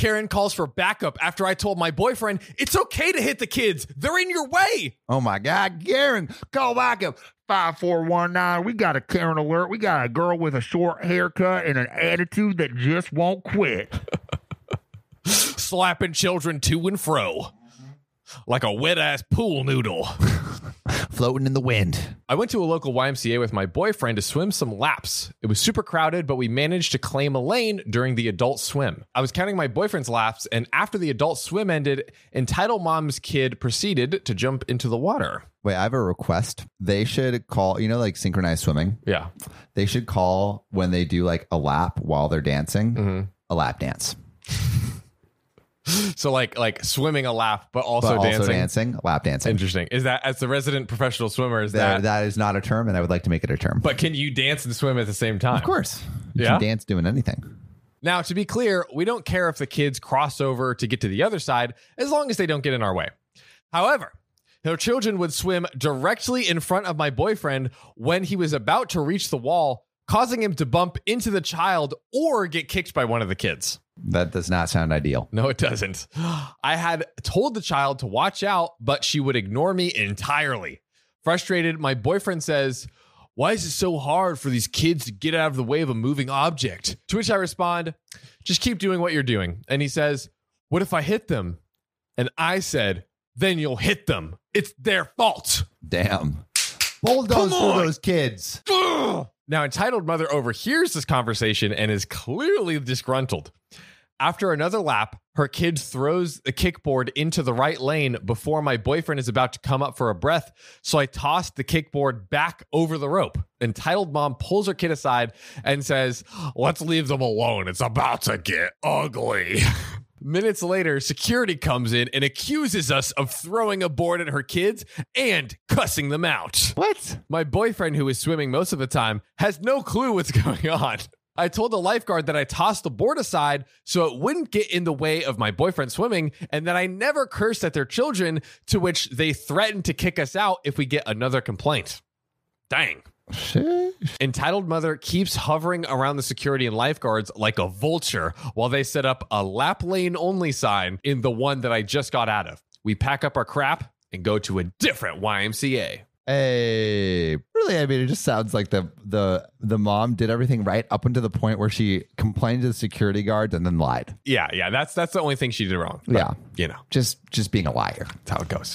Karen calls for backup after I told my boyfriend it's okay to hit the kids. They're in your way. Oh my God, Karen, call back up. 5419. We got a Karen alert. We got a girl with a short haircut and an attitude that just won't quit. Slapping children to and fro like a wet ass pool noodle. Floating in the wind. I went to a local YMCA with my boyfriend to swim some laps. It was super crowded, but we managed to claim a lane during the adult swim. I was counting my boyfriend's laps, and after the adult swim ended, entitled mom's kid proceeded to jump into the water. Wait, I have a request. They should call, you know, like synchronized swimming. Yeah. They should call when they do like a lap while they're dancing, mm-hmm. a lap dance. So like like swimming a lap, but also But also dancing. dancing, lap dancing. Interesting. Is that as the resident professional swimmer? Is That, that? that is not a term, and I would like to make it a term. but can you dance and swim at the same time? of course, you Yeah? can dance doing anything. Now, to be clear, we don't care if the kids cross over to get to the other side as long as they don't get in our way. However, her children would swim directly in front of my boyfriend when he was about to reach the wall, causing him to bump into the child or get kicked by one of the kids. That does not sound ideal. No, it doesn't. I had told the child to watch out, but she would ignore me entirely. Frustrated, my boyfriend says, Why is it so hard for these kids to get out of the way of a moving object? To which I respond, Just keep doing what you're doing. And he says, What if I hit them? And I said, Then you'll hit them. It's their fault. Damn. Bulldoze for those kids. Now, entitled mother overhears this conversation and is clearly disgruntled. After another lap, her kid throws the kickboard into the right lane before my boyfriend is about to come up for a breath. So I tossed the kickboard back over the rope. Entitled mom pulls her kid aside and says, Let's leave them alone. It's about to get ugly. Minutes later, security comes in and accuses us of throwing a board at her kids and cussing them out. What? My boyfriend, who is swimming most of the time, has no clue what's going on. I told the lifeguard that I tossed the board aside so it wouldn't get in the way of my boyfriend swimming and that I never cursed at their children, to which they threatened to kick us out if we get another complaint. Dang. Entitled mother keeps hovering around the security and lifeguards like a vulture while they set up a lap lane only sign in the one that I just got out of. We pack up our crap and go to a different YMCA. Hey, really? I mean, it just sounds like the the the mom did everything right up until the point where she complained to the security guards and then lied. Yeah, yeah, that's that's the only thing she did wrong. But, Yeah. you know, Just just being a liar. that's how it goes.